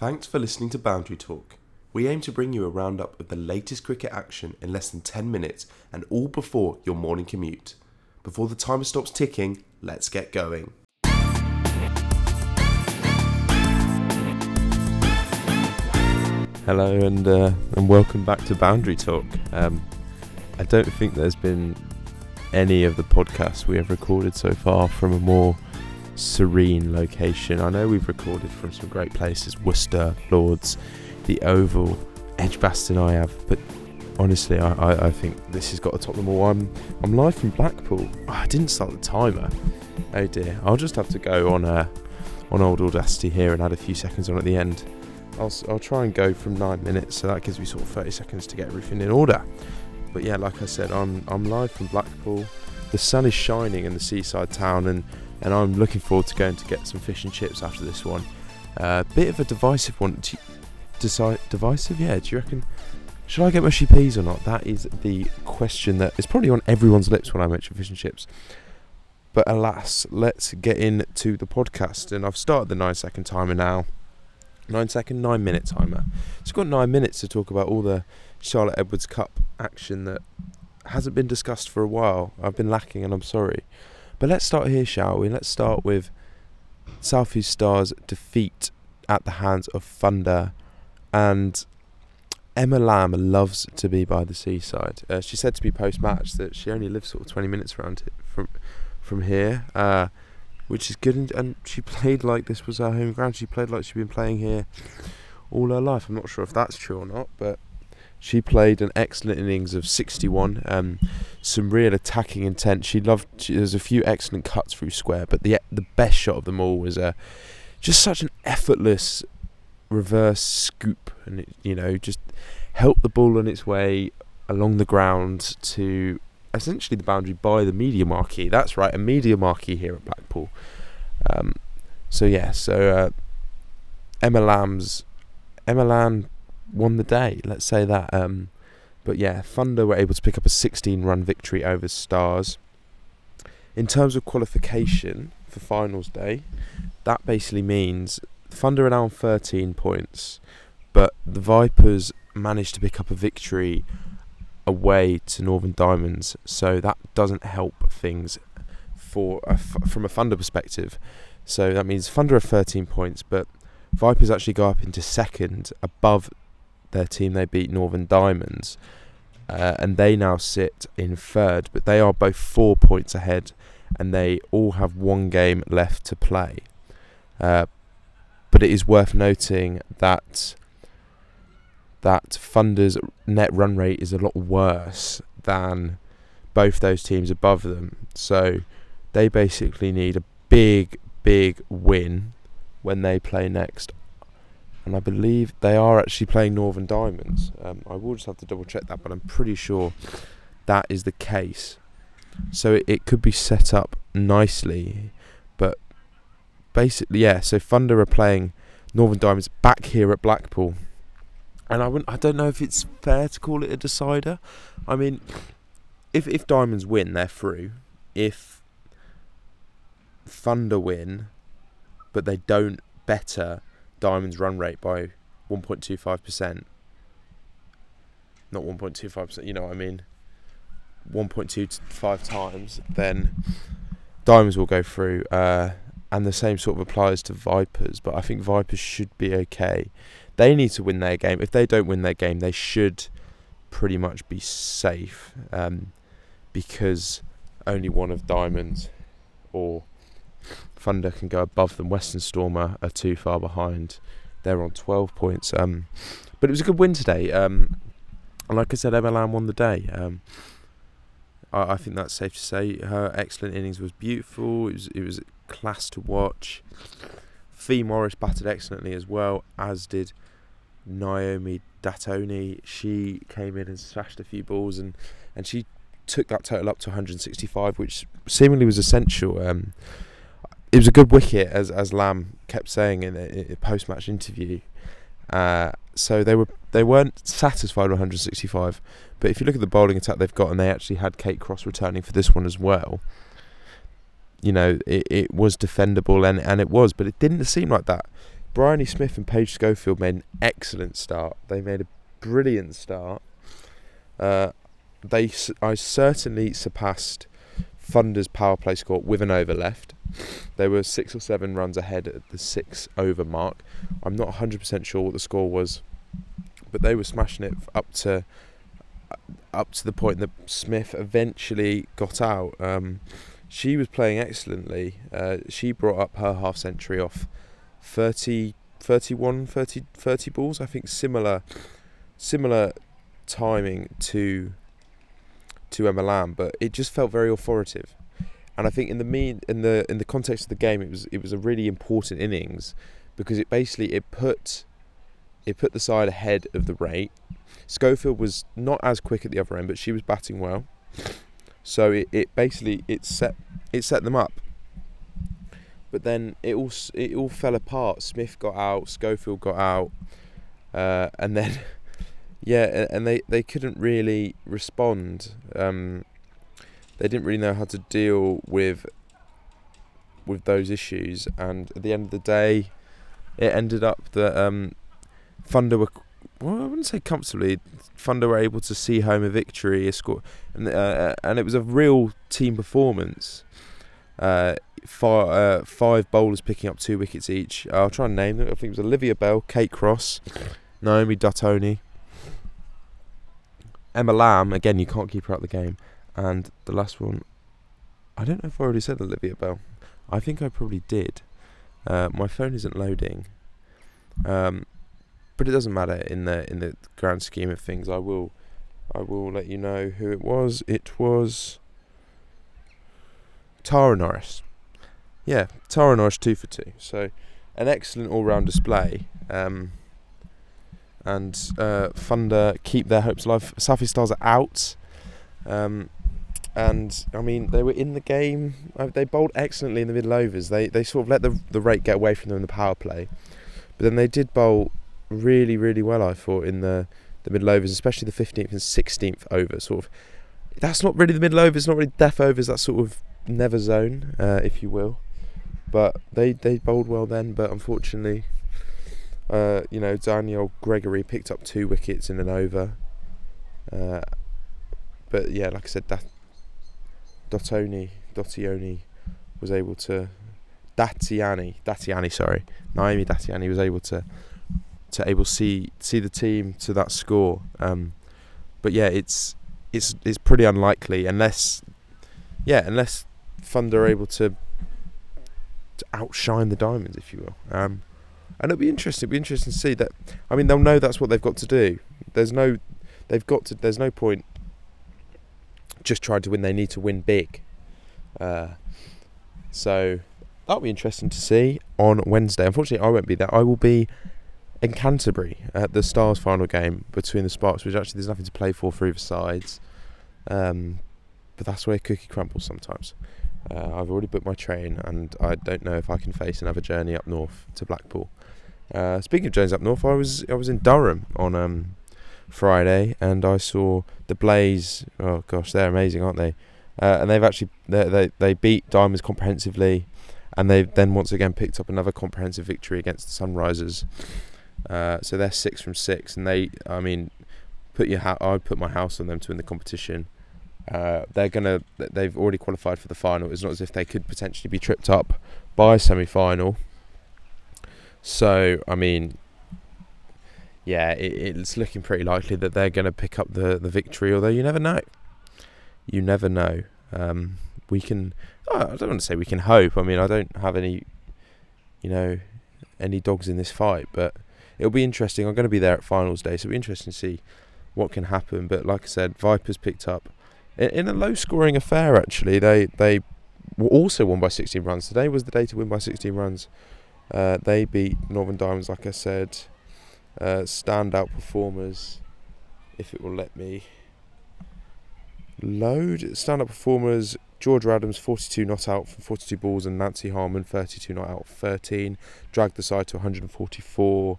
Thanks for listening to Boundary Talk. We aim to bring you a roundup of the latest cricket action in less than 10 minutes and all before your morning commute. Before the timer stops ticking, let's get going. Hello and uh, and welcome back to Boundary Talk. Um, I don't think there's been any of the podcasts we have recorded so far from a more serene location. I know we've recorded from some great places: Worcester, Lords, the Oval, Edgbaston. I have, but honestly, I, I, I think this has got to top them all. I'm I'm live from Blackpool. Oh, I didn't start the timer. Oh dear. I'll just have to go on uh, on old Audacity here and add a few seconds on at the end. I'll, I'll try and go from nine minutes, so that gives me sort of 30 seconds to get everything in order. But yeah, like I said, I'm I'm live from Blackpool. The sun is shining in the seaside town, and and I'm looking forward to going to get some fish and chips after this one. Uh, bit of a divisive one. Do you, decide divisive? Yeah. Do you reckon? Should I get mushy peas or not? That is the question that is probably on everyone's lips when I mention fish and chips. But alas, let's get into the podcast. And I've started the nine second timer now. Nine second, nine minute timer. So I've got nine minutes to talk about all the Charlotte Edwards Cup action that hasn't been discussed for a while. I've been lacking and I'm sorry. But let's start here, shall we? Let's start with Southeast Stars defeat at the hands of Thunder and Emma Lamb loves to be by the seaside. Uh, she said to me post match that she only lives sort of 20 minutes around it from from here, uh, which is good. And, and she played like this was her home ground. She played like she'd been playing here all her life. I'm not sure if that's true or not, but she played an excellent innings of 61. Um, some real attacking intent. She loved. She, there's a few excellent cuts through square, but the the best shot of them all was uh, just such an effortless reverse scoop, and it, you know just helped the ball on its way along the ground to essentially the boundary by the media marquee. That's right, a media marquee here at Blackpool. Um, so yeah, so uh, Emma Lamb's Emma Lamb won the day. Let's say that. Um, but yeah, Thunder were able to pick up a 16-run victory over Stars. In terms of qualification for finals day, that basically means Thunder are now on 13 points, but the Vipers managed to pick up a victory away to Northern Diamonds, so that doesn't help things for a from a Thunder perspective. So that means Thunder are 13 points, but Vipers actually go up into second above their team they beat Northern Diamonds, uh, and they now sit in third, but they are both four points ahead, and they all have one game left to play. Uh, but it is worth noting that that Thunder's net run rate is a lot worse than both those teams above them. So they basically need a big, big win when they play next. And I believe they are actually playing Northern Diamonds. Um, I will just have to double check that, but I'm pretty sure that is the case. So it, it could be set up nicely, but basically, yeah. So Thunder are playing Northern Diamonds back here at Blackpool, and I wouldn't. I don't know if it's fair to call it a decider. I mean, if if Diamonds win, they're through. If Thunder win, but they don't better Diamonds' run rate by 1.25%. Not 1.25%, you know what I mean? 1.25 times, then Diamonds will go through. Uh, and the same sort of applies to Vipers, but I think Vipers should be okay. They need to win their game. If they don't win their game, they should pretty much be safe um, because only one of Diamonds or Thunder can go above them. Western Stormer are too far behind. They're on 12 points. Um, but it was a good win today. Um, and like I said, Lamb won the day. Um, I, I think that's safe to say. Her excellent innings was beautiful. It was it was class to watch. Fi Morris batted excellently as well, as did Naomi Dattani. She came in and smashed a few balls, and, and she took that total up to 165, which seemingly was essential. Um, it was a good wicket, as as Lamb kept saying in a, a post match interview. Uh, so they were they weren't satisfied with 165, but if you look at the bowling attack they've got, and they actually had Kate Cross returning for this one as well. You know, it, it was defendable, and, and it was, but it didn't seem like that Bryony Smith and Paige Schofield made an excellent start. They made a brilliant start. Uh, they, I certainly surpassed Thunder's power play score with an over left. They were six or seven runs ahead at the six over mark. I'm not 100% sure what the score was, but they were smashing it up to up to the point that Smith eventually got out. Um, she was playing excellently. Uh, she brought up her half century off 30, 31, 30, 30 balls. I think similar similar timing to to Emma Lamb, but it just felt very authoritative. And I think in the mean in the in the context of the game, it was it was a really important innings because it basically it put it put the side ahead of the rate. Schofield was not as quick at the other end, but she was batting well. So it, it basically it set it set them up. But then it all it all fell apart. Smith got out, Schofield got out, uh, and then yeah, and they, they couldn't really respond. Um, they didn't really know how to deal with with those issues, and at the end of the day, it ended up that um, Thunder were well, I wouldn't say comfortably. Thunder were able to see home a victory, a score, and uh, and it was a real team performance. Uh, five, uh, five bowlers picking up two wickets each. I'll try and name them. I think it was Olivia Bell, Kate Cross, Naomi Dattani, Emma Lamb. Again, you can't keep her out of the game. And the last one, I don't know if I already said Olivia Bell. I think I probably did. Uh, my phone isn't loading. Um, but it doesn't matter in the in the grand scheme of things. I will, I will let you know who it was. It was Tara Norris. Yeah, Tara Norris two for two. So an excellent all round display. Um, and uh, Thunder keep their hopes alive. Southeast Stars are out. Um, and I mean they were in the game. Uh, they bowled excellently in the middle overs. They they sort of let the the rate get away from them in the power play, but then they did bowl really really well. I thought in the the middle overs, especially the fifteenth and sixteenth over. Sort of that's not really the middle overs. Not really death overs. That sort of never zone, uh, if you will. But they they bowled well then. But unfortunately, uh, you know Danielle Gregory picked up two wickets in an over. Uh, but yeah, like I said, that Dottoni, Dottioni was able to Datiani, Datiani, sorry, Naomi Datiani was able to to able see see the team to that score. Um, but yeah, it's it's it's pretty unlikely unless yeah unless Thunder are able to to outshine the Diamonds, if you will. Um, and it'll be interesting. It'll be interesting to see that. I mean, they'll know that's what they've got to do. There's no, they've got to. There's no point just trying to win. They need to win big. Uh, so that'll be interesting to see on Wednesday. Unfortunately, I won't be there. I will be in Canterbury at the Stars final game between the Sparks, which actually there's nothing to play for for either sides. Um, but that's where cookie crumbles sometimes. Uh, I've already booked my train, and I don't know if I can face another journey up north to Blackpool. Uh, speaking of journeys up north, I was I was in Durham on um, Friday, and I saw the Blaze. Oh gosh, they're amazing, aren't they? Uh, and they've actually they, they they beat Diamonds comprehensively, and they've then once again picked up another comprehensive victory against the Sunrisers. Uh, so they're six from six, and they, I mean, put your ha- I'd put my house on them to win the competition. Uh, they're gonna, they've already qualified for the final. It's not as if they could potentially be tripped up by a semi-final. So I mean, yeah, it, it's looking pretty likely that they're going to pick up the the victory. Although you never know, you never know. Um, we can. oh, I don't want to say we can hope. I mean, I don't have any, you know, any dogs in this fight, but it'll be interesting. I'm going to be there at finals day, so it'll be interesting to see what can happen. But like I said, Vipers picked up in, in a low scoring affair. Actually, they they also won by 16 runs. Today was the day to win by 16 runs. Uh, they beat Northern Diamonds, like I said. Uh, standout performers, if it will let me load. Standout performers Georgia Adams, 42 not out from 42 balls, and Nancy Harman, 32 not out, 13. Dragged the side to 144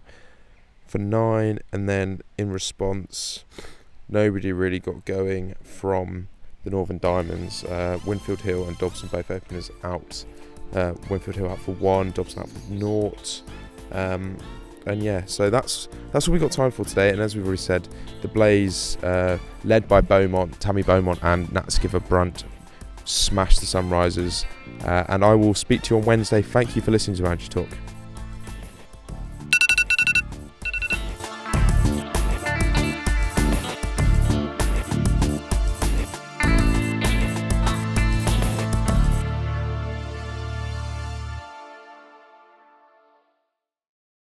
for 9. And then in response, nobody really got going from the Northern Diamonds. Uh, Winfield Hill and Dobson both openers out. Uh, Winfield Hill out for 1, Dobson out for naught. Um, and yeah, so that's that's what we got time for today. And as we've already said, the Blaze, uh, led by Beaumont, Tammy Beaumont, and Nat Sciver-Brunt, smashed the Sunrisers. Uh, and I will speak to you on Wednesday. Thank you for listening to Boundary Talk.